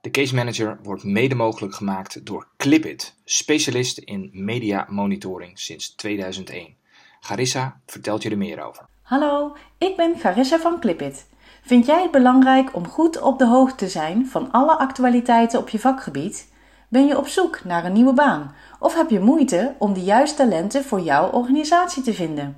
De Case Manager wordt mede mogelijk gemaakt door Clipit, specialist in media monitoring sinds 2001. Garissa vertelt je er meer over. Hallo, ik ben Garissa van Clipit. Vind jij het belangrijk om goed op de hoogte te zijn van alle actualiteiten op je vakgebied? Ben je op zoek naar een nieuwe baan of heb je moeite om de juiste talenten voor jouw organisatie te vinden?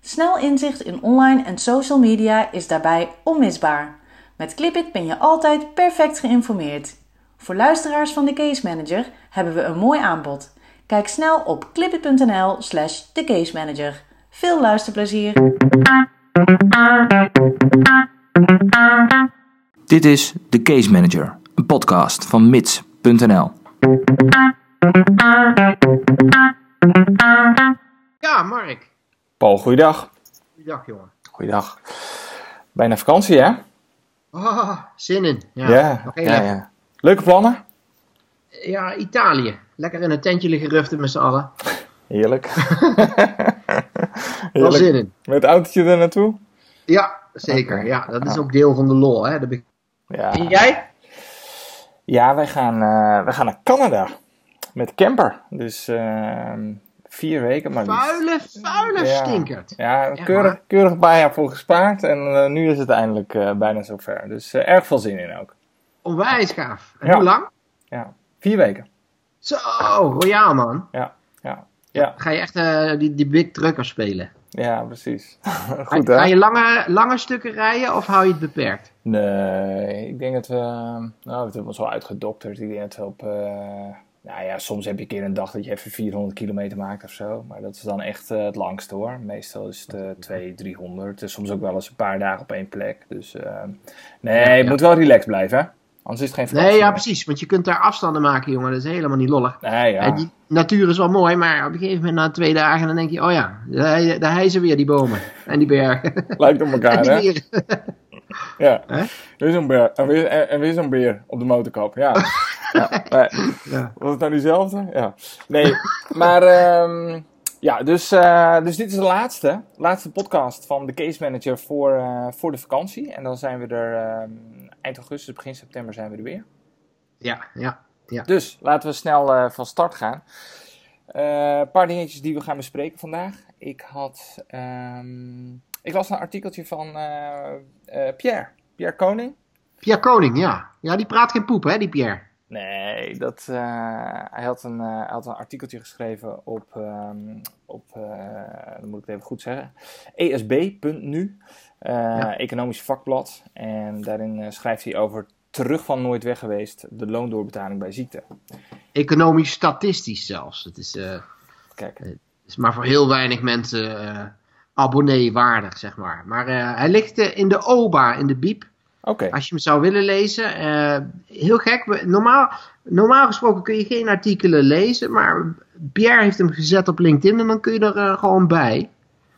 Snel inzicht in online en social media is daarbij onmisbaar. Met Clipit ben je altijd perfect geïnformeerd. Voor luisteraars van de Case Manager hebben we een mooi aanbod. Kijk snel op clipit.nl/slash Manager. Veel luisterplezier! Dit is de Case Manager, een podcast van mits.nl. Ja, Mark. Paul, goeiedag. Goeiedag, jongen. Goeiedag. Bijna vakantie, hè? Oh, zin in. Ja, ja, heel ja. Leuke plannen? Ja, Italië. Lekker in een tentje liggen ruften met z'n allen. Heerlijk. Wel zin in. Met het autootje er naartoe? Ja, zeker. Ja, dat is ook deel van de lol. Hè. Ja. En jij? Ja, wij gaan, eh, wij gaan naar Canada. Met camper. Dus ehm, vier weken maar. Vuile, vuile Ja. stinkert. Ja, keurig, keurig een paar jaar voor gespaard. En eh, nu is het eindelijk eh, bijna zover. Dus eh, erg veel zin in ook. Onwijs gaaf. En Ja. hoe lang? Ja. Vier weken. Zo, royaal man. Ja, ja, ja, Ga je echt die, die big trucker spelen? ja precies. Ga, Goed ga hè? je lange, lange stukken rijden of hou je het beperkt? Nee, ik denk dat we... Nou, we hebben ons wel uitgedokterd. Ik denk dat we op... eh, nou ja, soms heb je een keer een dag dat je even 400 kilometer maakt of zo. Maar dat is dan echt eh, het langste hoor. Meestal is het eh 200, 300. Dus soms ook wel eens een paar dagen op één plek. Dus eh, nee, Ja, ja. moet wel relaxed blijven hè. Anders is het geen vakantie Nee, ja meer. precies. Want je kunt daar afstanden maken, jongen. Dat is helemaal niet lollig. Nee, ja. En die natuur is wel mooi, maar op een gegeven moment na twee dagen dan denk je, oh ja, daar, daar hijzen weer die bomen en die bergen. Lijkt op elkaar hè. Ja. Hè? Weer zo'n beer. En weer, en, en weer zo'n beer op de motorkap. Ja. ja. Ja. Was het nou diezelfde? Ja. Nee, maar ehm, ja, dus, eh, dus dit is de laatste, laatste podcast van de Case Manager voor, eh, voor de vakantie. En dan zijn we er ehm, eind augustus, begin september zijn we er weer. Ja, ja. Dus laten we snel eh, van start gaan. Een paar dingetjes die we gaan bespreken vandaag. Ik had, ehm, ik las een artikeltje van Pierre, Pierre Koning. Pierre Koning, ja. Ja, die praat geen poep, hè, die Pierre. Nee, dat, eh, hij, had een, eh, hij had een artikeltje geschreven op, ehm, op eh, dan moet ik het even goed zeggen, esb.nu, eh Ja. economisch vakblad. En daarin eh, schrijft hij over terug van nooit weg geweest, de loondoorbetaling bij ziekte. Economisch statistisch zelfs. Het is, eh, Kijk, het is maar voor heel weinig mensen eh abonnee waardig, zeg maar. Maar eh, hij ligt eh, in de OBA, in de biep. oké. Als je hem zou willen lezen. eh, heel gek. Normaal, normaal gesproken kun je geen artikelen lezen. Maar Pierre heeft hem gezet op LinkedIn en dan kun je er gewoon bij.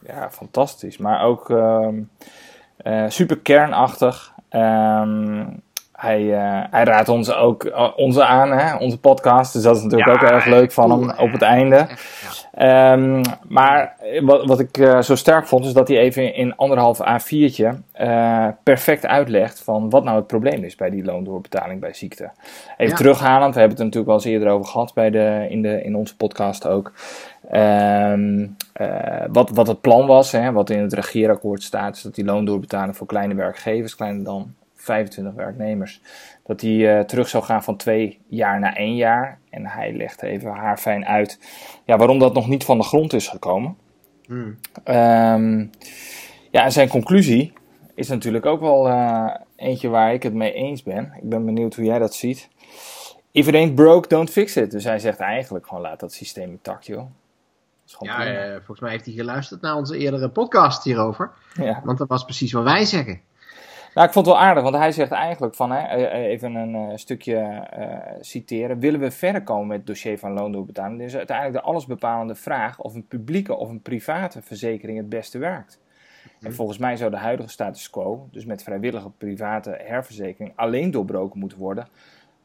Ja, fantastisch. Maar ook ehm, eh, super kernachtig. Ehm, hij, eh, hij raadt ons ook eh, onze aan, hè? onze podcast. Dus dat is natuurlijk Ja, ook erg leuk van cool, hem op het einde. Ja. Ehm, maar wat, wat ik eh, zo sterk vond, is dat hij even in anderhalf A4'tje eh, perfect uitlegt van wat nou het probleem is bij die loondoorbetaling bij ziekte. Even Ja. terughalend, we hebben het er natuurlijk wel eens eerder over gehad bij de, in, de, in onze podcast ook. Ehm, eh, wat, wat het plan was, hè, wat in het regeerakkoord staat, is dat die loondoorbetaling voor kleine werkgevers, kleiner dan 25 werknemers, dat die eh, terug zou gaan van twee jaar naar één jaar. En hij legt even haarfijn uit ja, waarom dat nog niet van de grond is gekomen. Hmm. Ehm, ja, en zijn conclusie is natuurlijk ook wel eh, eentje waar ik het mee eens ben. Ik ben benieuwd hoe jij dat ziet. If it ain't broke, don't fix it. Dus hij zegt eigenlijk gewoon laat dat systeem intact, joh. Ja, eh, volgens mij heeft hij geluisterd naar onze eerdere podcast hierover. ja. Want dat was precies wat wij zeggen. Nou, ik vond het wel aardig, want hij zegt eigenlijk van, hè, eh, even een eh, stukje eh, citeren. Willen we verder komen met het dossier van loondoorbetaling? Dan is uiteindelijk de allesbepalende vraag of een publieke of een private verzekering het beste werkt. En volgens mij zou de huidige status quo, dus met vrijwillige private herverzekering, alleen doorbroken moeten worden.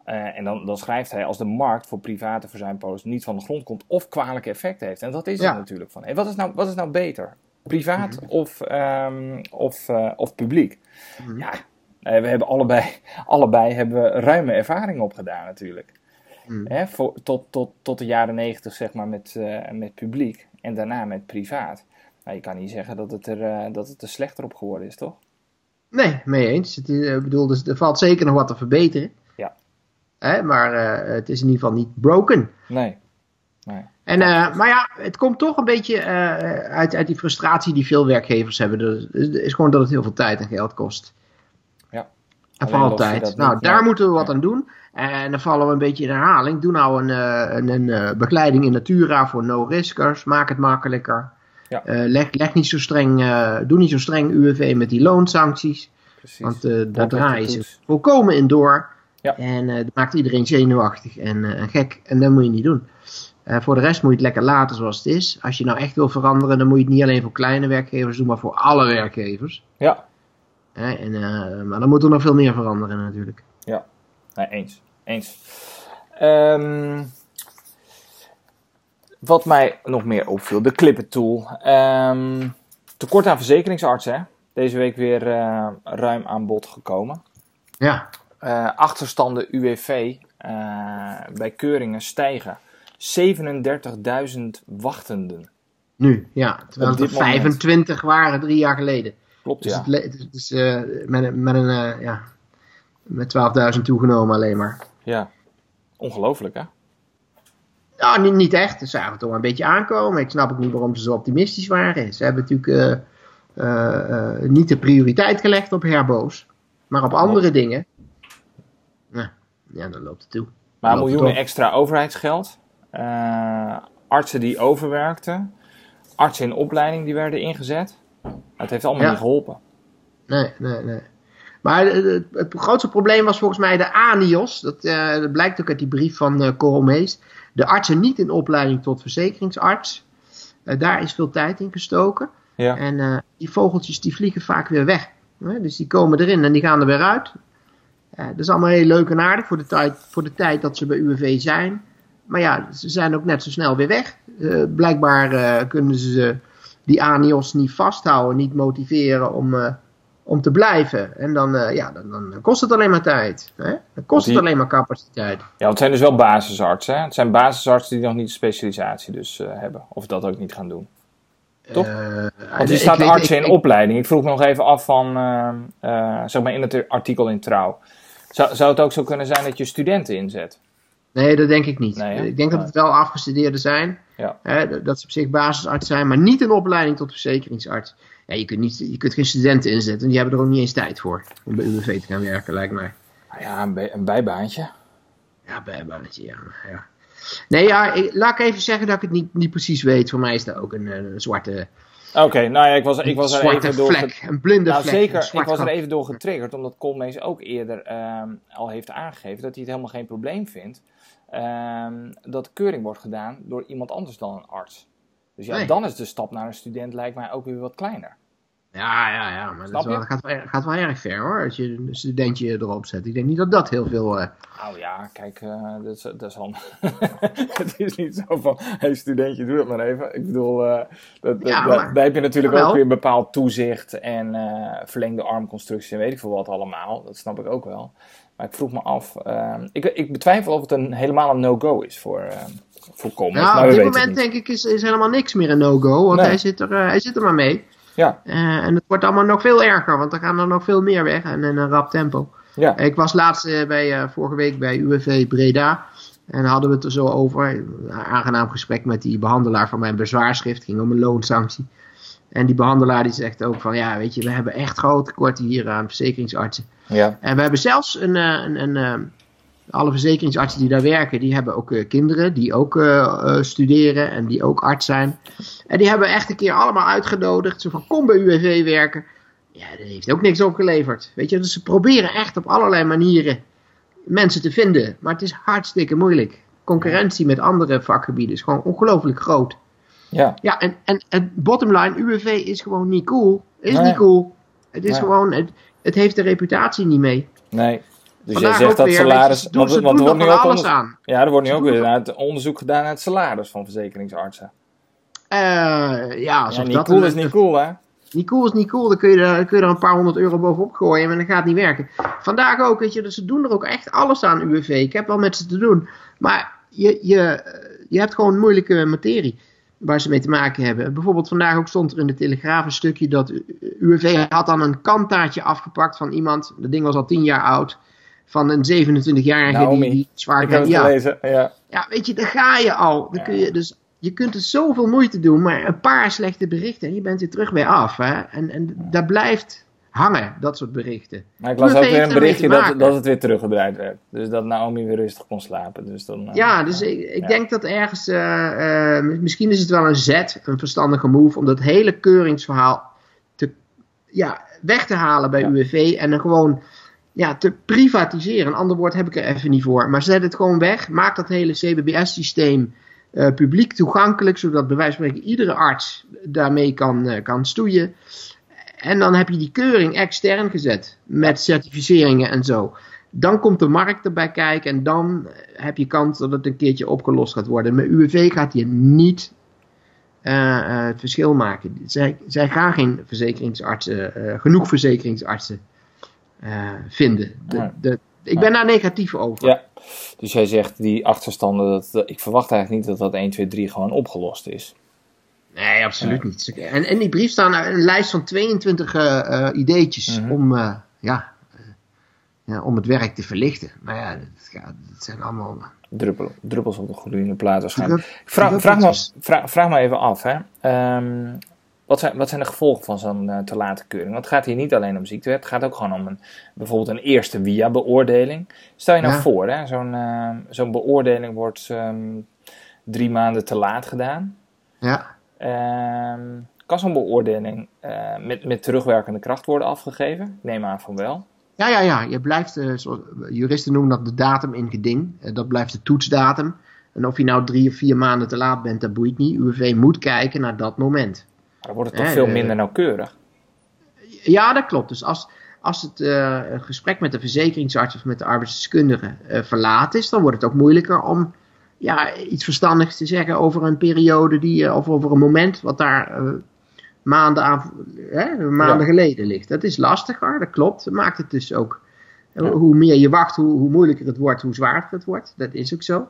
Eh, en dan, dan schrijft hij als de markt voor private verzuimpolis niet van de grond komt of kwalijke effecten heeft. En dat is Ja. het natuurlijk van. En wat is nou, wat is nou beter? Privaat of, ehm, of, eh, of publiek? Mhm. Ja, Nee, we hebben allebei, allebei hebben we ruime ervaring opgedaan natuurlijk. Hmm. Hè, voor, tot, tot, tot de jaren negentig zeg maar met, eh, met publiek en daarna met privaat. Nou, je kan niet zeggen dat het, er, eh, dat het er slechter op geworden is, toch? Nee, mee eens. Het eh, ik bedoel, dus er valt zeker nog wat te verbeteren. Ja. Hè, maar eh, het is in ieder geval niet broken. Nee. Nee. En, eh, maar ja, het komt toch een beetje eh, uit, uit die frustratie die veel werkgevers hebben. Dus, is, is gewoon dat het heel veel tijd en geld kost. Ja. En vooral tijd. Nou, niet, daar ja. moeten we wat Ja. aan doen. En dan vallen we een beetje in herhaling. Doe nou een, eh, een, een eh, begeleiding in Natura voor no-riskers. Maak het makkelijker. Ja. Leg, leg niet zo streng, doe niet zo streng UWV met die loonsancties. Precies. Want daar draaien ze volkomen in door. Ja. En dat maakt iedereen zenuwachtig en, en gek. En dat moet je niet doen. Eh, voor de rest moet je het lekker laten zoals het is. Als je nou echt wil veranderen, dan moet je het niet alleen voor kleine werkgevers doen, maar voor alle werkgevers. Ja, Hè, en, eh, maar dan moet er nog veel meer veranderen natuurlijk. nee, eens. Eens. Ehm, wat mij nog meer opviel, de Clipper Tool. Ehm, tekort aan verzekeringsartsen? Deze week weer eh, ruim aan bod gekomen. Ja, Eh, achterstanden UWV eh, bij keuringen stijgen. 37.000 wachtenden. nu. Ja, terwijl het er dit moment. 25 waren drie jaar geleden. Klopt, Dus ja. het, eh, met, met een, eh, ja, met 12.000 toegenomen alleen maar. ja. Ongelooflijk, hè? Nou, niet, niet echt. Ze zagen het toch een beetje aankomen. Ik snap ook niet waarom ze zo optimistisch waren. Ze hebben natuurlijk eh, niet de prioriteit gelegd op herbo's, maar op andere dingen. Ja, ja, dan loopt het toe. Maar miljoenen extra overheidsgeld. Eh, artsen die overwerkten. Artsen in opleiding die werden ingezet. Het heeft allemaal Ja. niet geholpen. Nee, nee, nee. Maar het, grootste probleem was volgens mij de ANIOS. Dat, eh, dat blijkt ook uit die brief van eh Coral Meest. De artsen niet in opleiding tot verzekeringsarts. Eh, daar is veel tijd in gestoken. Ja. En eh, die vogeltjes die vliegen vaak weer weg. Dus die komen erin en die gaan er weer uit. Eh, dat is allemaal heel leuk en aardig voor de, tijd, voor de tijd dat ze bij UWV zijn. Maar ja, ze zijn ook net zo snel weer weg. Eh, blijkbaar eh, kunnen ze die ANIOS niet vasthouden, niet motiveren om, eh, om te blijven. En dan, ja, dan, dan kost het alleen maar tijd. Hè? Dan kost Die- het alleen maar capaciteit. Ja, want het zijn dus wel basisartsen. Hè? Het zijn basisartsen die nog niet de specialisatie dus hebben. Of dat ook niet gaan doen. Toch? Want hier staat artsen in ik- opleiding. Ik vroeg me nog even af van, zeg maar in het artikel in Trouw. Zou, zou het ook zo kunnen zijn dat je studenten inzet? Nee, dat denk ik niet. Nee, ik denk dat het wel afgestudeerden zijn. Ja. Hè, dat- ze op zich basisarts zijn, maar niet een opleiding tot verzekeringsarts. Ja, je, kunt niet, je kunt geen studenten inzetten, die hebben er ook niet eens tijd voor om bij UWV te gaan werken, lijkt mij. Nou ja, een, bij- een bijbaantje. Ja, bijbaantje, ja. ja. Nee, ja, ik- laat ik even zeggen dat ik het niet, niet precies weet. Voor mij is dat ook een, eh, een zwarte, Oké, nou ja, ik was, ik was er even door... vlek. Een blinde Nou vlek. zeker, ik was er even door getriggerd, omdat Colmees ook eerder ehm, al heeft aangegeven dat hij het helemaal geen probleem vindt ehm, dat keuring wordt gedaan door iemand anders dan een arts. Dus ja, Nee. dan is de stap naar een student lijkt mij ook weer wat kleiner. Ja, ja, ja, maar dat, wel, gaat, wel, gaat wel erg ver hoor, als je een studentje erop zet. Ik denk niet dat dat heel veel... eh, Nou ja, kijk, eh, dat, is, dat is al... het is niet zo van, hey studentje, doe dat maar even. Ik bedoel, eh, dat, dat- Ja, dat- maar- daar heb je natuurlijk ook weer een bepaald toezicht en verlengde armconstructie en weet ik veel wat allemaal. Dat snap ik ook wel. Maar ik vroeg me af, ehm, ik, ik betwijfel of het een, helemaal een no-go is voor, uh, voor. Nou, maar op dit moment denk ik is, is helemaal niks meer een no-go, want Nee. hij, zit er, eh, hij zit er maar mee. Ja, Eh, en het wordt allemaal nog veel erger, want er gaan er nog veel meer weg en in een rap tempo. ja. Ik was laatst eh, bij, vorige week bij UWV Breda en hadden we het er zo over. Een aangenaam gesprek met die behandelaar van mijn bezwaarschrift, ging om een loonsanctie. En die behandelaar die zegt ook van, ja weet je, we hebben echt groot tekorten hier aan verzekeringsartsen. ja. En we hebben zelfs een, eh, een, een, eh, alle verzekeringsartsen die daar werken, die hebben ook eh, kinderen die ook studeren en die ook arts zijn. En die hebben echt een keer allemaal uitgenodigd. Zo van, kom bij UWV werken. Ja, dat heeft ook niks opgeleverd. Weet je, dus ze proberen echt op allerlei manieren mensen te vinden. Maar het is hartstikke moeilijk. Concurrentie met andere vakgebieden is gewoon ongelooflijk groot. Ja. Ja, en, en, en bottom line, UWV is gewoon niet cool. Is Nee. niet cool. Het is Nee. gewoon, het, het heeft de reputatie niet mee. Nee. Dus Vandaag jij zegt dat weer, salaris... ze doen- want, ze want doen er wordt nu ook alles aan. ja, er wordt nu ook weer er- het onderzoek gedaan naar het salaris van verzekeringsartsen. Eh, ja, niet dat cool is niet cool, hè? Niet cool is niet cool, dan kun je, er, kun je er een paar honderd euro bovenop gooien, maar dan gaat het niet werken. Vandaag ook, weet je, dus ze doen er ook echt alles aan UWV. Ik heb wel met ze te doen. Maar je, je, je hebt gewoon moeilijke materie waar ze mee te maken hebben. Bijvoorbeeld vandaag ook stond er in de Telegraaf een stukje dat UWV had dan een kantaartje afgepakt van iemand, dat ding was al tien jaar oud, van een 27-jarige die, die zwaar... Ja. ja. ja, weet je, daar ga je al. Dan kun je, dus je kunt er zoveel moeite doen, maar een paar slechte berichten en je bent er terug weer af. Hè? En, en daar blijft hangen, dat soort berichten. Maar ik las ook weer een berichtje dat, dat het weer teruggedraaid werd. Dus dat Naomi weer rustig kon slapen. Dus dan, eh, Ja, dus ik, ik Ja. denk dat ergens, eh, eh, misschien is het wel een zet, een verstandige move, om dat hele keuringsverhaal te, ja, weg te halen bij Ja. UWV en dan gewoon ja, te privatiseren. Een ander woord heb ik er even niet voor. Maar zet het gewoon weg. Maak dat hele CBBS-systeem publiek toegankelijk, zodat bij wijze van spreken iedere arts daarmee kan, kan stoeien. En dan heb je die keuring extern gezet met certificeringen en zo. Dan komt de markt erbij kijken en dan heb je kans dat het een keertje opgelost gaat worden. Met UWV gaat hier niet eh, eh, het verschil maken. Zij, zij gaan geen verzekeringsartsen, eh, genoeg verzekeringsartsen vinden. De, Nee. de, ik ben daar negatief over. Ja, dus jij zegt die achterstanden, dat, dat- ik verwacht eigenlijk niet dat dat 1, 2, 3 gewoon opgelost is. Nee, absoluut niet. En in die brief staan een lijst van 22 eh, eh, ideetjes Mhm. om, eh, ja, ja, om het werk te verlichten. Maar ja, dat zijn allemaal... Druppel, druppels op de gloeiende plaat waarschijnlijk. Vraag, vraag, me, vraag, vraag me even af, hè. Ehm, wat, zijn, wat zijn de gevolgen van zo'n te late keuring? Want het gaat hier niet alleen om ziektewet, het gaat ook gewoon om een, bijvoorbeeld een eerste via-beoordeling. Stel je nou Ja. voor, hè, zo'n zo'n beoordeling wordt ehm, drie maanden te laat gedaan. Ja, Ehm, kan zo'n beoordeling eh, met, met terugwerkende kracht worden afgegeven? Ik neem aan van wel. ja, ja, ja. Je blijft, eh, zoals juristen noemen dat de datum in geding. Eh, dat blijft de toetsdatum. En of je nou drie of vier maanden te laat bent, dat boeit niet. UWV moet kijken naar dat moment. Maar dan wordt het toch veel minder nauwkeurig. Ja, dat klopt. Dus als, als het gesprek met de verzekeringsarts of met de arbeidsdeskundige verlaat is, dan wordt het ook moeilijker om ja, iets verstandigs te zeggen over een periode die, eh, of over een moment wat daar eh, maanden, aan, hè, maanden Ja. geleden ligt. Dat is lastiger, dat klopt. Dat maakt het dus ook. eh, Ja. Hoe meer je wacht, hoe, hoe moeilijker het wordt, hoe zwaarder het wordt. Dat is ook zo.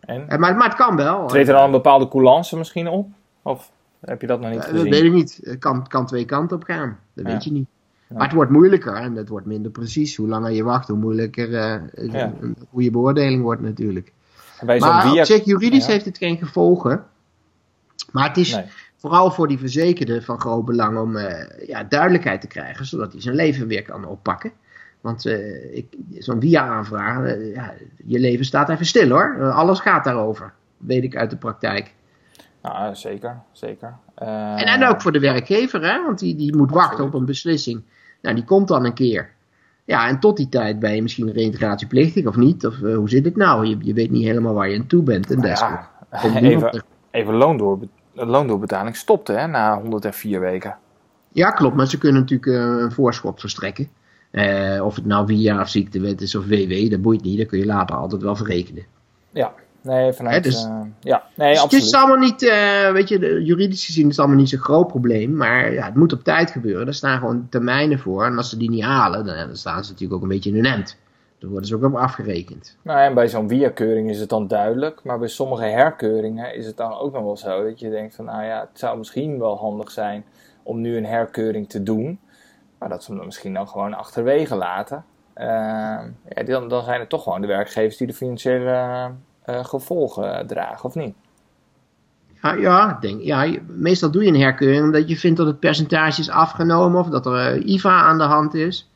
En maar, maar het kan wel. treedt er dan een bepaalde coulance misschien op? Of heb je dat nog niet Eh, dat gezien? weet ik niet. Het kan, kan twee kanten op gaan. Dat Ja. weet je niet. Maar het wordt moeilijker en het wordt minder precies. Hoe langer je wacht, hoe moeilijker een, een goede beoordeling wordt natuurlijk. Bij Maar via... op zich, juridisch Ja. heeft het geen gevolgen. Maar het is Nee. vooral voor die verzekerde van groot belang om eh, ja, duidelijkheid te krijgen, zodat hij zijn leven weer kan oppakken. Want eh, zo'n via-aanvraag, eh, ja, je leven staat even stil hoor. Alles gaat daarover, weet ik uit de praktijk. Nou, zeker, zeker. En, en ook voor de werkgever, hè? want die, die moet wachten op een beslissing. Nou, die komt dan een keer. Ja, en tot die tijd ben je misschien reintegratieplichtig of niet. Of eh, hoe zit het nou? Je, je weet niet helemaal waar je aan toe bent. En nou ja, even, even loondoorbe loondoorbetaling stopte hè, na 104 weken. Ja, klopt. Maar ze kunnen natuurlijk eh, een voorschot verstrekken. Eh, of het nou via of ziektewet is of WW, dat boeit niet. Dat kun je later altijd wel verrekenen. Ja, nee, vanuit... Hè, dus- eh, ja, nee, Dus het is absoluut. allemaal niet, eh, weet je, juridisch gezien is het allemaal niet zo'n groot probleem. Maar ja, het moet op tijd gebeuren. Er staan gewoon termijnen voor. En als ze die niet halen, dan, dan staan ze natuurlijk ook een beetje in hun end. Dan worden ze ook op afgerekend. Nou, en bij zo'n via-keuring is het dan duidelijk. Maar bij sommige herkeuringen is het dan ook nog wel zo dat je denkt van... Nou ja, het zou misschien wel handig zijn om nu een herkeuring te doen. Maar dat ze hem dan misschien dan gewoon achterwege laten. Eh, ja, dan, dan zijn het toch gewoon de werkgevers die de financiële gevolgen dragen, of niet? Ja, ja, denk, ja, meestal doe je een herkeuring omdat je vindt dat het percentage is afgenomen of dat er eh, IVA aan de hand is.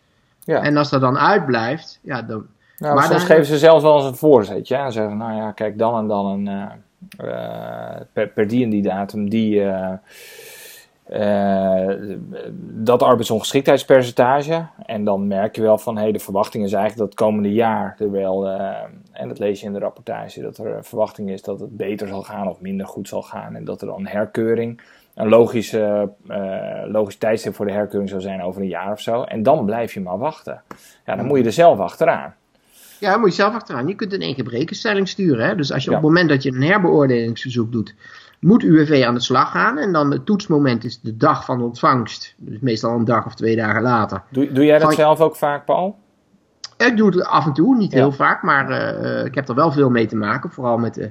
Ja. En als dat dan uitblijft, ja, dan, Nou, Maar soms dan- geven ze zelfs wel eens een voorzetje. hè, En zeggen, nou ja, kijk, dan en dan een, eh, eh, per, per die en die datum, die, eh, eh, dat arbeidsongeschiktheidspercentage. En dan merk je wel van, hé, de verwachting is eigenlijk dat het komende jaar er wel, eh, en dat lees je in de rapportage, dat er een verwachting is dat het beter zal gaan of minder goed zal gaan. En dat er dan een herkeuring, een logische, eh, logisch tijdstip voor de herkeuring zou zijn over een jaar of zo. En dan blijf je maar wachten. Ja, dan moet je er zelf achteraan. Ja, moet je zelf achteraan. Je kunt een één gebrekenstelling sturen. Hè? Dus als je Ja. op het moment dat je een herbeoordelingsverzoek doet, moet UWV aan de slag gaan. En dan het toetsmoment is de dag van ontvangst. Dus meestal een dag of twee dagen later. Doe, doe jij dat Van- zelf ook vaak, Paul? Ik doe het af en toe, niet Ja. heel vaak, maar eh, ik heb er wel veel mee te maken. Vooral met de,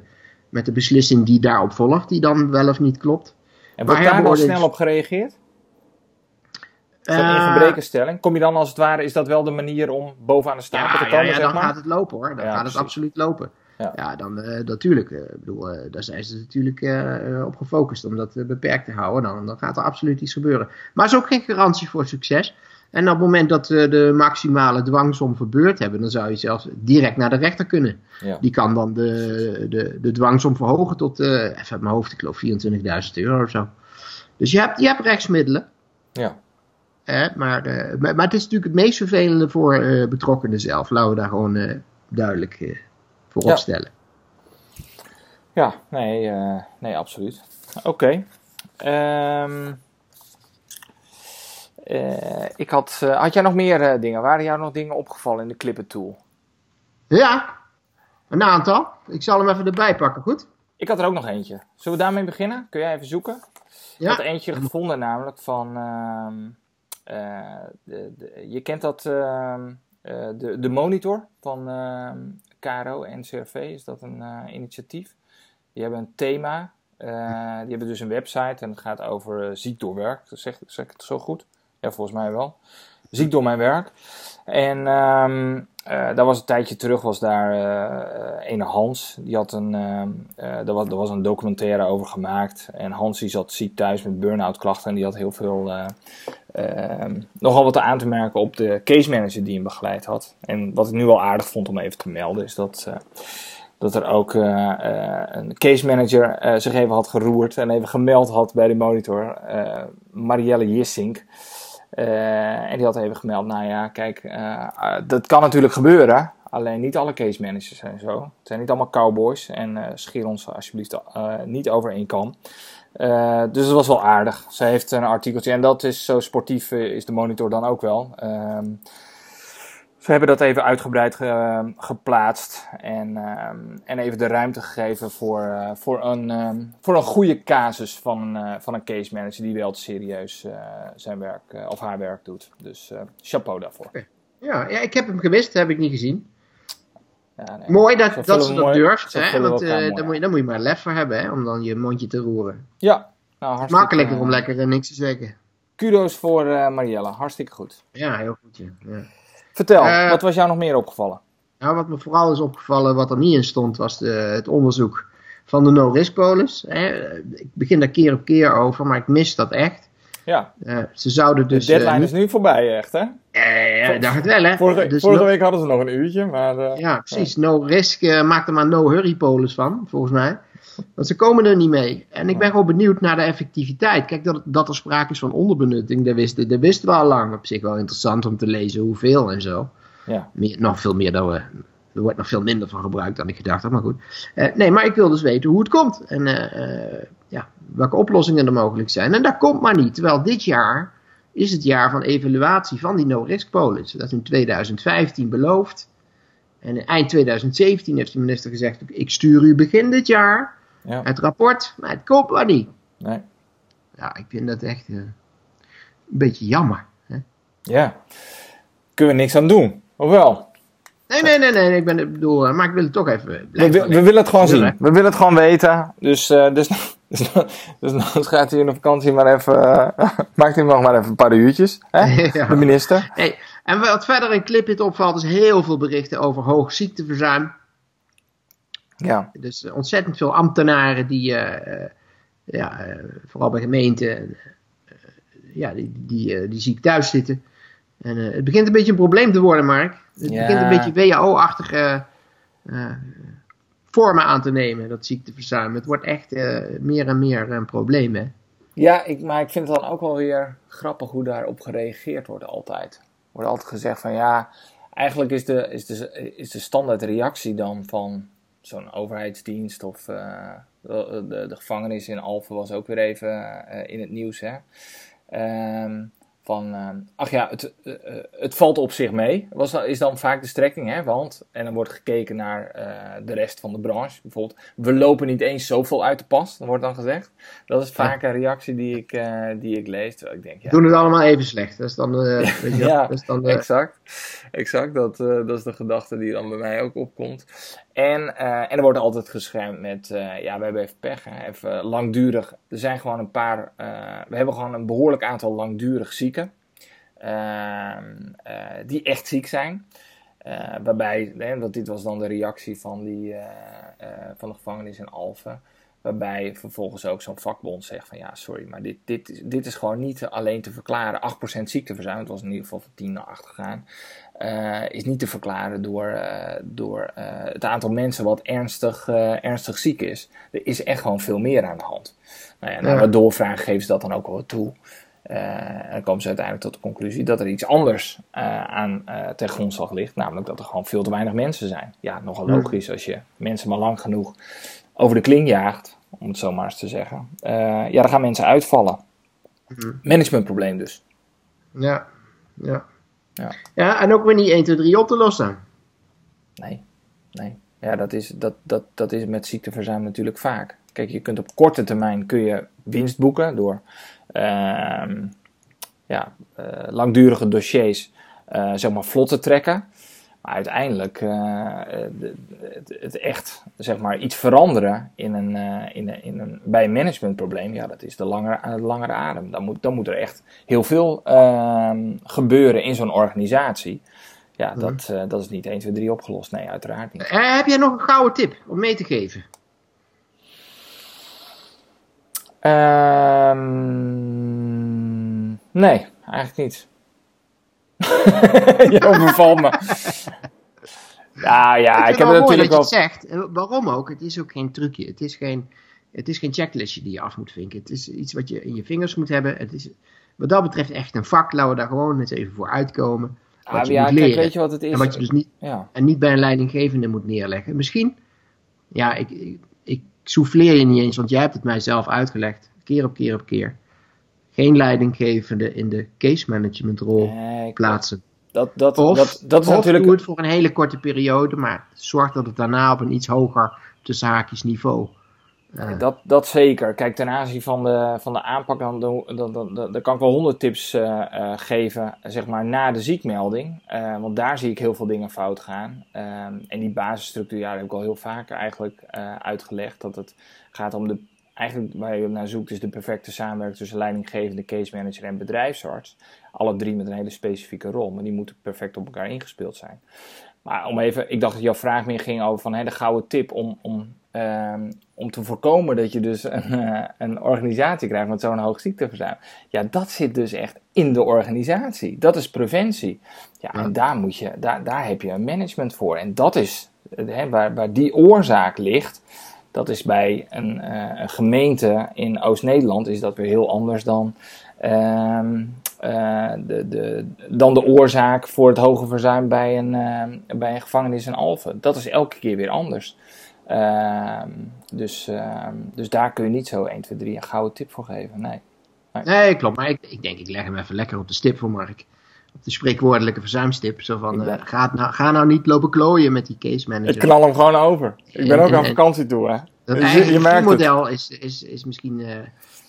met de beslissing die daarop volgt, die dan wel of niet klopt. En wordt daar dan snel op gereageerd? Zo'n Eh, ingebrekenstelling. Kom je dan als het ware, is dat wel de manier om bovenaan de stapel te komen, ja, ja, zeg dan maar? gaat het lopen hoor. Dan Ja, gaat precies. het absoluut lopen. Ja. Ja, dan eh, natuurlijk. eh, Ik bedoel, eh, daar zijn ze natuurlijk op gefocust om dat beperkt te houden. Dan, dan gaat er absoluut iets gebeuren. Maar het is ook geen garantie voor succes. En op het moment dat we de maximale dwangsom verbeurd hebben, dan zou je zelfs direct naar de rechter kunnen. Ja. Die kan dan de, de, de dwangsom verhogen tot, even uit mijn hoofd, ik geloof 24.000 euro of zo. Dus je hebt, je hebt rechtsmiddelen. Ja. Hè, maar, eh, maar, maar het is natuurlijk het meest vervelende voor betrokkenen zelf. Laten we daar gewoon duidelijk eh, voor Ja. opstellen. Ja, nee, eh, nee absoluut. Oké. Ehm, eh, ik had, eh, had jij nog meer eh, dingen? Waren jou nog dingen opgevallen in de Clipper Tool? Ja, een aantal. Ik zal hem even erbij pakken, goed? Ik had er ook nog eentje. Zullen we daarmee beginnen? Kun jij even zoeken? Ik Ja, had eentje gevonden namelijk van... ehm, eh, de, de- je kent dat... ehm, eh, de, de monitor van ehm KRO en CRV. Is dat een eh, initiatief? Die hebben een thema. eh, die hebben dus een website en het gaat over eh, ziek door werk. Zeg, zeg ik het zo goed? Ja, volgens mij wel. Ziek door mijn werk. En ehm eh, daar was een tijdje terug, was daar eh ene Hans. Die had een, ehm eh, er, was, er was een documentaire over gemaakt. En Hans die zat ziek thuis met burn-out klachten. En die had heel veel, eh, ehm, nogal wat aan te merken op de case manager die hem begeleid had. En wat ik nu wel aardig vond om even te melden, is dat, eh, dat er ook eh, eh, een case manager zich even had geroerd. En even gemeld had bij de monitor. Marielle Jissink. En die had even gemeld, nou ja, kijk, dat kan natuurlijk gebeuren. Alleen niet alle case managers zijn zo. Het zijn niet allemaal cowboys. En scheer ons alsjeblieft niet over één kam. Eh, dus dat was wel aardig. Ze heeft een artikeltje. En dat is zo sportief eh, is de monitor dan ook wel. Ehm, ze hebben dat even uitgebreid ge- geplaatst. En, ehm, en even de ruimte gegeven voor, eh, voor, een, ehm, voor een goede casus van, eh, van een case manager die wel serieus eh, zijn werk eh, of haar werk doet. Dus eh, chapeau daarvoor. ja, ja, ik heb hem gemist, heb ik niet gezien. Ja, nee. Mooi dat, dat ze dat mooi- durft. Hè? Want mooi daar, moet je, daar moet je maar lef voor hebben, hè? om dan je mondje te roeren. Ja, nou hartstikke Makkelijker om eh, lekker eh, niks te zeggen. Kudos voor eh, Marielle, hartstikke goed. Ja, heel goed. Ja. Ja. Vertel, wat was jou nog meer opgevallen? Nou, wat me vooral is opgevallen, wat er niet in stond, was de, het onderzoek van de no-risk polis. Hè. Ik begin daar keer op keer over, maar ik mis dat echt. Ja, ze zouden de dus. deadline eh, is nu voorbij echt hè? Eh, ja, dacht het wel, hè? Vorige, Dus vorige no- week hadden ze nog een uurtje, maar... eh, Ja, precies. No risk eh, maakt er maar no hurry polis van, volgens mij. Want ze komen er niet mee. En ik ben gewoon benieuwd naar de effectiviteit. Kijk, dat, dat er sprake is van onderbenutting, dat wisten, dat wisten we al lang. Op zich wel interessant om te lezen hoeveel en zo. Ja. Meer, nog veel meer dan we. Er wordt nog veel minder van gebruikt dan ik gedacht had, maar goed. Nee, maar ik wil dus weten hoe het komt. En eh, ja, welke oplossingen er mogelijk zijn. En dat komt maar niet. Terwijl dit jaar is het jaar van evaluatie van die no-risk polis. Dat is in 2015 beloofd. En eind 2017 heeft de minister gezegd: Ik stuur u begin dit jaar Ja, het rapport, maar het komt maar niet. nee. Ja, ik vind dat echt eh, een beetje jammer. Hè? Ja. Kunnen we niks aan doen, of wel? Nee, nee, nee, nee, ik ben, ik bedoel, eh, maar ik wil het toch even. We, we, we willen het gewoon zien. We willen het gewoon weten. Dus, eh dus, dus, dus, dus gaat hij in de vakantie maar even... eh, maakt hij nog maar even een paar uurtjes. Hè? Ja. De minister. Hey, en wat verder in Clipit opvalt, is heel veel berichten over hoog ziekteverzuim. Ja. Dus ontzettend veel ambtenaren die, ja, vooral bij gemeenten, ja, die, die, die ziek thuis zitten. En eh, het begint een beetje een probleem te worden, Mark. Het Ja. begint een beetje WHO-achtige eh, vormen aan te nemen, dat ziekteverzuim. Het wordt echt eh, meer en meer een probleem, hè. Ja, ik, maar ik vind het dan ook wel weer grappig hoe daarop gereageerd wordt altijd. Er wordt altijd gezegd van ja, eigenlijk is de, is de, is de standaard reactie dan van zo'n overheidsdienst of eh, de, de, de gevangenis in Alphen was ook weer even eh, in het nieuws. Hè? Ehm, van, uh, ach ja, het, uh, het valt op zich mee, was, is dan vaak de strekking. Hè? Want, en dan wordt gekeken naar uh, de rest van de branche. Bijvoorbeeld, we lopen niet eens zoveel uit de pas, dan wordt dan gezegd. Dat is vaak ja. een reactie die ik, die ik lees. Ik denk, ja, Doen het allemaal even slecht. Dat is dan, weet je, ja, dat is dan exact. Exact, dat, dat is de gedachte die dan bij mij ook opkomt. En, en er wordt altijd geschermd met, ja, we hebben even pech, even langdurig. Er zijn gewoon een paar, we hebben gewoon een behoorlijk aantal langdurig zieken. Uh, die echt ziek zijn. Waarbij, want dit was dan de reactie van, die, van de gevangenis in Alphen. Waarbij vervolgens ook zo'n vakbond zegt van ja, sorry, maar dit, dit, dit is gewoon niet alleen te verklaren. 8% ziekteverzuim, het was in ieder geval van 10 naar 8 gegaan. is niet te verklaren door, door het aantal mensen wat ernstig, ernstig ziek is. Er is echt gewoon veel meer aan de hand. Nou ja, na wat doorvragen geven ze dat dan ook wel toe. En dan komen ze uiteindelijk tot de conclusie dat er iets anders aan ten grondslag ligt. Namelijk dat er gewoon veel te weinig mensen zijn. Ja, nogal logisch als je mensen maar lang genoeg over de kling jaagt, om het zo maar eens te zeggen. ja, dan gaan mensen uitvallen. Mm. Managementprobleem dus. Ja, ja. Ja. ja, en ook weer niet 1, 2, 3 op te lossen. Nee, nee. Ja, dat is, dat, dat, dat is met ziekteverzuim natuurlijk vaak. Kijk, je kunt op korte termijn kun je winst boeken door uh, ja, uh, langdurige dossiers uh, zeg maar vlot te trekken. Maar uiteindelijk uh, het, het, echt zeg maar, iets veranderen in een, in een, in een, bij een managementprobleem, ja, dat is de langere, langere adem. Dan moet, dan moet er echt heel veel ehm, gebeuren in zo'n organisatie. Ja, dat, mm. dat is niet 1, 2, 3 opgelost. Nee, uiteraard niet. heb jij nog een gouden tip om mee te geven? Um, nee, eigenlijk niet. je overvalt me. Ja, ja, ik, ik heb het natuurlijk wel... zegt. Waarom ook? Het is ook geen trucje. Het is geen, het is geen checklistje die je af moet vinken. Het is iets wat je in je vingers moet hebben. Het is wat dat betreft echt een vak. Laten we daar gewoon eens even voor uitkomen. Wat ah, je ja, moet leren. weet je wat het is? En wat je dus niet, ja. en niet bij een leidinggevende moet neerleggen. Misschien, ja, ik, ik, ik souffleer je niet eens, want jij hebt het mij zelf uitgelegd. Keer op keer op keer. Geen leidinggevende in de case management rol nee, plaatsen. Dat, dat, of, dat, dat is of natuurlijk... doe het voor een hele korte periode, maar zorg dat het daarna op een iets hoger tussen haakjes niveau uh, dat, dat zeker. Kijk, ten aanzien van de, van de aanpak, dan, dan, dan, dan, dan kan ik wel honderd tips uh, uh, geven, zeg maar, na de ziekmelding. want daar zie ik heel veel dingen fout gaan. Ehm, en die basisstructuur, ja, heb ik al heel vaak eigenlijk uitgelegd. Dat het gaat om de eigenlijk waar je naar zoekt is de perfecte samenwerking tussen leidinggevende, case manager en bedrijfsarts. Alle drie met een hele specifieke rol, maar die moeten perfect op elkaar ingespeeld zijn. Maar om even, ik dacht dat jouw vraag meer ging over van, hè, de gouden tip om, om, um, om te voorkomen dat je dus een, uh, een organisatie krijgt met zo'n hoog ziekteverzuim. Ja, dat zit dus echt in de organisatie. Dat is preventie. Ja, en daar, moet je, daar, daar heb je een management voor. En dat is hè, waar, waar die oorzaak ligt. Dat is bij een, uh, een gemeente in Oost-Nederland is dat weer heel anders dan, uh, uh, de, de, dan de oorzaak voor het hoge verzuim bij een, uh, bij een gevangenis in Alphen. Dat is elke keer weer anders. Ehm, dus, ehm, dus daar kun je niet zo 1, 2, 3 een gouden tip voor geven. Nee, nee. klopt. Maar ik, ik denk, ik leg hem even lekker op de stip voor Mark de spreekwoordelijke verzuimstip. Zo van, uh, ga, nou, ga nou niet lopen klooien met die case manager. Ik knal hem gewoon over. Ik ben ook aan vakantie toe, hè. Dat dus je, je model is, is, is misschien, uh,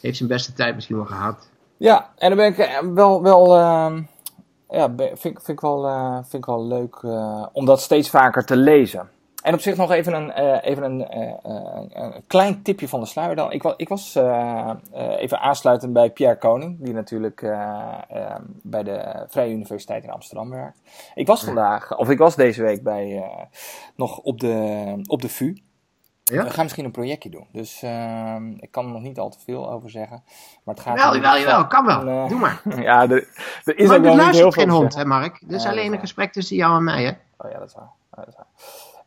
heeft zijn beste tijd misschien wel gehad. Ja, en dan ben ik eh, wel, wel uh, ja, vind, vind, ik wel, uh, vind ik wel leuk om dat steeds vaker te lezen. En op zich nog even een, uh, even een, een, klein tipje van de sluier dan. Ik, was, ik was even aansluitend bij Pierre Koning, die natuurlijk bij de Vrije Universiteit in Amsterdam werkt. Ik was vandaag, of ik was deze week bij, nog op de, op de VU. Ja? We gaan misschien een projectje doen. Dus uh, ik kan er nog niet al te veel over zeggen. Maar het gaat wel, wel, wel, kan wel. Uh, Doe maar. ja, er, er is maar ook wel niet heel veel. geen hond, hè, Mark? Dit is alleen een gesprek tussen jou en mij, hè? Oh ja, dat is waar. Ja, dat is waar.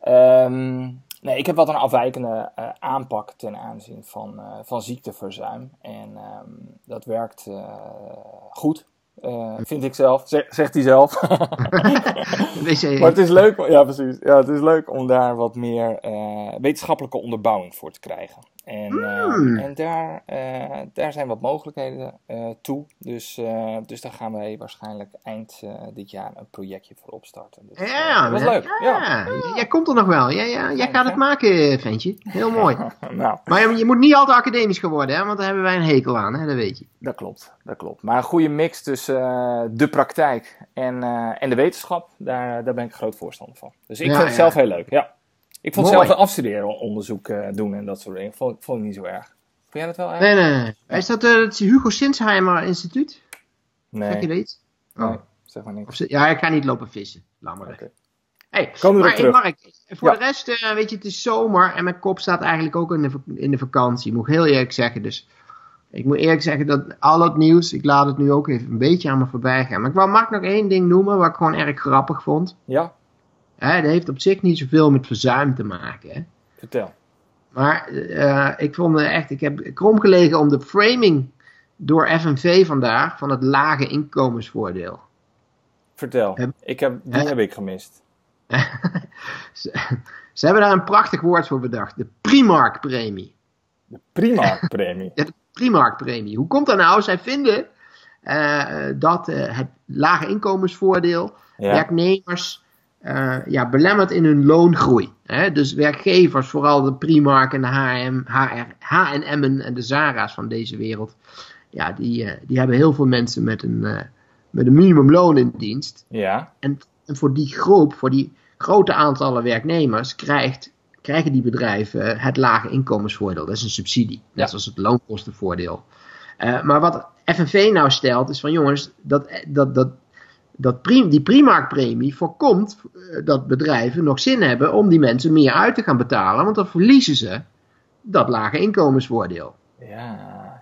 Um, nee, ik heb wat een afwijkende uh, aanpak ten aanzien van, uh, van ziekteverzuim. En um, dat werkt goed. Uh, vind ik zelf, zegt hij zelf. maar het is leuk, ja precies. Ja, het is leuk om daar wat meer uh, wetenschappelijke onderbouwing voor te krijgen. En, Hmm. en daar, eh, daar zijn wat mogelijkheden eh, toe. Dus, eh, dus daar gaan wij waarschijnlijk eind dit jaar een projectje voor opstarten. Dus, Ja, dat maar- leuk. Ja. ja. Jij komt er nog wel. Ja, ja, jij gaat het maken, ventje. Heel mooi. nou, Maar je, je moet niet al te academisch gaan worden, hè, want daar hebben wij een hekel aan, hè, dat weet je. dat klopt, dat klopt. Maar een goede mix tussen de praktijk en, en de wetenschap, daar, daar ben ik groot voorstander van. Dus ik Ja, vind het ja. zelf heel leuk, ja. Ik vond Mooi. zelf afstuderen onderzoek eh, doen en dat soort dingen. Vond, ik- vond ik niet zo erg. Vond jij dat wel erg? Nee, nee, nee. Is dat eh, het Hugo Sinsheimer Instituut? Nee, Zeg je dat iets? nee, Oh. zeg maar niks. Of ja, ik ga niet lopen vissen. Laat maar. Hey, Komen maar hey, Mark, voor Ja. de rest, eh, weet je, het is zomer en mijn kop staat eigenlijk ook in de, in de vakantie. Moet ik heel eerlijk zeggen. Dus ik moet eerlijk zeggen dat al het nieuws, ik laat het nu ook even een beetje aan me voorbij gaan. Maar ik wou Mark nog één ding noemen wat ik gewoon erg grappig vond. Ja, Hè, dat heeft op zich niet zoveel met verzuim te maken. Hè. vertel. Maar eh, ik vond echt, ik heb krom gelegen om de framing door FNV vandaag van het lage inkomensvoordeel. Vertel. Ik heb, die heb ik gemist. ze, ze hebben daar een prachtig woord voor bedacht. De Primark-premie. De Primark-premie. Ja, de Primark-premie. Hoe komt dat nou? Zij vinden eh, dat eh, het lage inkomensvoordeel Ja. werknemers eh, ja, belemmert in hun loongroei. Hè? Dus werkgevers, vooral de Primark en de H&M, HR, en de Zara's van deze wereld, ja, die, eh, die hebben heel veel mensen met een, eh, met een minimumloon in dienst. Ja. En, en voor die groep, voor die grote aantallen werknemers, krijgt, krijgen die bedrijven het lage inkomensvoordeel. Dat is een subsidie, net Ja. zoals het loonkostenvoordeel. Maar wat FNV nou stelt, is van jongens, dat, dat, dat, dat prim, die Primark-premie voorkomt eh, dat bedrijven nog zin hebben om die mensen meer uit te gaan betalen, want dan verliezen ze dat lage inkomensvoordeel. Ja,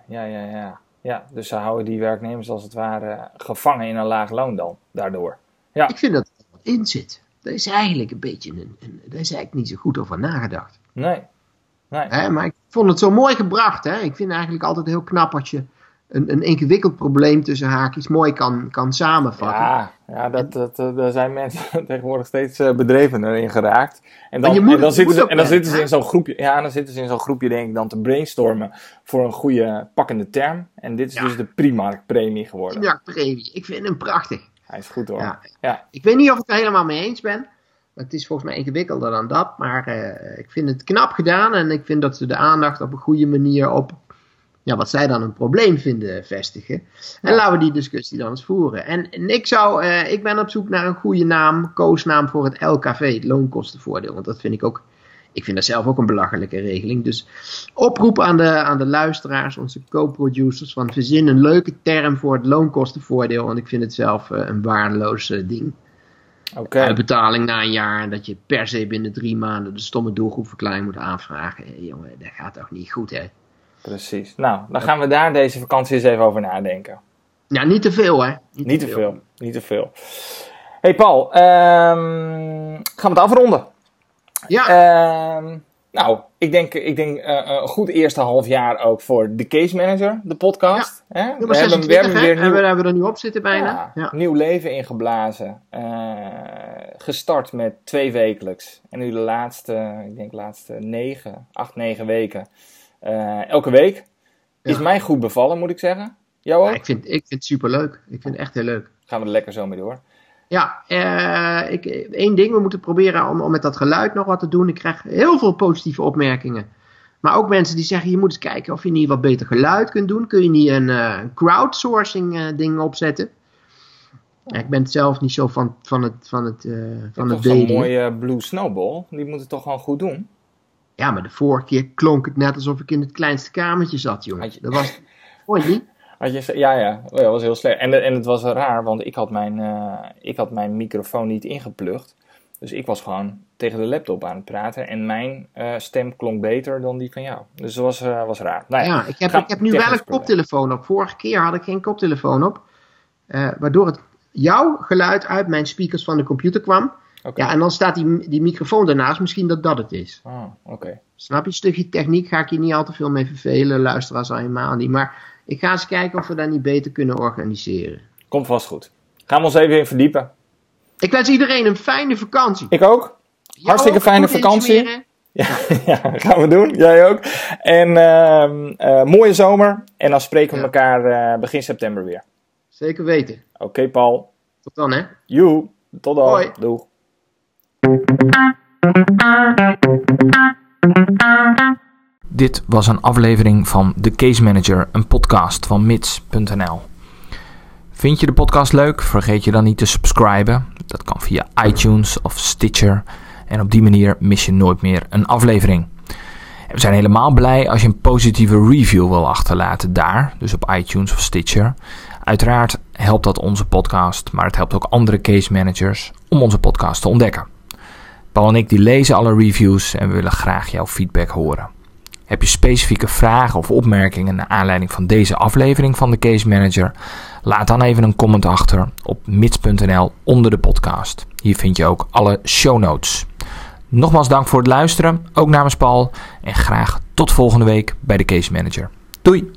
ja, ja, ja. Ja, dus ze houden die werknemers als het ware gevangen in een laag loon dan, daardoor. Ja. Ik vind dat er wat in zit. Daar is eigenlijk een beetje een, een, daar is eigenlijk niet zo goed over nagedacht. Nee. Nee. Hè, maar ik vond het zo mooi gebracht. Hè? Ik vind eigenlijk altijd heel knap als je een, een ingewikkeld probleem tussen haakjes mooi kan, kan samenvatten. Ja, ja dat, dat, dat- daar zijn mensen tegenwoordig steeds eh, bedrevener in geraakt. En dan, moet- en dan, zitten, ze, en dan zitten ze in zo'n groepje, ja, dan zitten ze in zo'n groepje denk ik dan te brainstormen voor een goede pakkende term. En dit is Ja. dus de Primark-premie geworden. Ja, premie. Ik vind hem prachtig. Hij is goed hoor. Ja. Ja. Ik weet niet of ik het er helemaal mee eens ben. Het is volgens mij ingewikkelder dan dat. Maar eh, ik vind het knap gedaan. En ik vind dat ze de aandacht op een goede manier op ja, wat zij dan een probleem vinden vestigen. En laten we die discussie dan eens voeren. En, en ik, zou, eh, ik ben op zoek naar een goede naam, koosnaam voor het LKV, het loonkostenvoordeel. Want dat vind ik ook, ik vind dat zelf ook een belachelijke regeling. Dus oproep aan de, aan de luisteraars, onze co-producers, van verzin een leuke term voor het loonkostenvoordeel. Want ik vind het zelf eh, een waardeloos eh, ding. Oké. Uitbetaling na een jaar en dat je per se binnen drie maanden de stomme doelgroepverklaring moet aanvragen. Jongen, dat gaat toch niet goed, hè? Precies. Nou, dan gaan we daar deze vakantie eens even over nadenken. Ja, niet te veel, hè? Niet te veel. Niet te veel. Hey Paul, ehm, gaan we het afronden? Ja, Ehm, nou, ik denk, ik denk eh, een goed eerste half jaar ook voor de Case Manager, de podcast. Hè? we, hebben, 26, we hebben weer we hebben er nu op zitten bijna. ja, Ja. nieuw leven ingeblazen. Eh, gestart met twee wekelijks. En nu de laatste, ik denk laatste negen, acht, negen weken. Eh, elke week. Is mij goed bevallen, moet ik zeggen. Jou ook? Ja, ik, vind, ik vind het superleuk. Ik vind het echt heel leuk. Gaan we er lekker zo mee door. Ja, eh, ik, één ding, we moeten proberen om, om met dat geluid nog wat te doen. Ik krijg heel veel positieve opmerkingen. Maar ook mensen die zeggen, je moet eens kijken of je niet wat beter geluid kunt doen. Kun je niet een eh, crowdsourcing eh, ding opzetten? Ja, ik ben zelf niet zo van, van het, van het, eh, van het toch zo'n mooie Blue Snowball. Die moet het toch gewoon goed doen? Ja, maar de vorige keer klonk het net alsof ik in het kleinste kamertje zat, jongen. Je- Dat was, hoor je niet? Je, ja, ja, Oh ja, dat was heel slecht. En, en het was raar, want ik had, mijn, eh, ik had mijn microfoon niet ingeplucht. Dus ik was gewoon tegen de laptop aan het praten. En mijn eh, stem klonk beter dan die van jou. Dus dat was, eh, was raar. Nou ja, Ja, ik heb, ik heb nu wel een koptelefoon op. Vorige keer had ik geen koptelefoon op. waardoor het jouw geluid uit mijn speakers van de computer kwam. Ja, en dan staat die, die microfoon daarnaast. Misschien dat dat het is. Ah, oké. Snap je? Een stukje techniek ga ik je niet al te veel mee vervelen. Luisteraars helemaal niet. Maar ik ga eens kijken of we dat niet beter kunnen organiseren. Komt vast goed. Gaan we ons even in verdiepen. Ik wens iedereen een fijne vakantie. Ik ook. Jou hartstikke ook fijne vakantie. Ja, ja, gaan we doen. Jij ook. En ehm, eh, mooie zomer. En dan spreken we Ja. elkaar eh, begin september weer. Zeker weten. Oké, Paul. Tot dan, hè? Joe. Tot dan. Hoi. Doeg. Dit was een aflevering van The Case Manager, een podcast van mits.nl. Vind je de podcast leuk? Vergeet je dan niet te subscriben. Dat kan via iTunes of Stitcher. En op die manier mis je nooit meer een aflevering. We zijn helemaal blij als je een positieve review wil achterlaten daar, dus op iTunes of Stitcher. Uiteraard helpt dat onze podcast, maar het helpt ook andere case managers om onze podcast te ontdekken. Paul en ik die lezen alle reviews en we willen graag jouw feedback horen. Heb je specifieke vragen of opmerkingen naar aanleiding van deze aflevering van de Case Manager? Laat dan even een comment achter op mits.nl onder de podcast. Hier vind je ook alle show notes. Nogmaals dank voor het luisteren, ook namens Paul. En graag tot volgende week bij de Case Manager. Doei!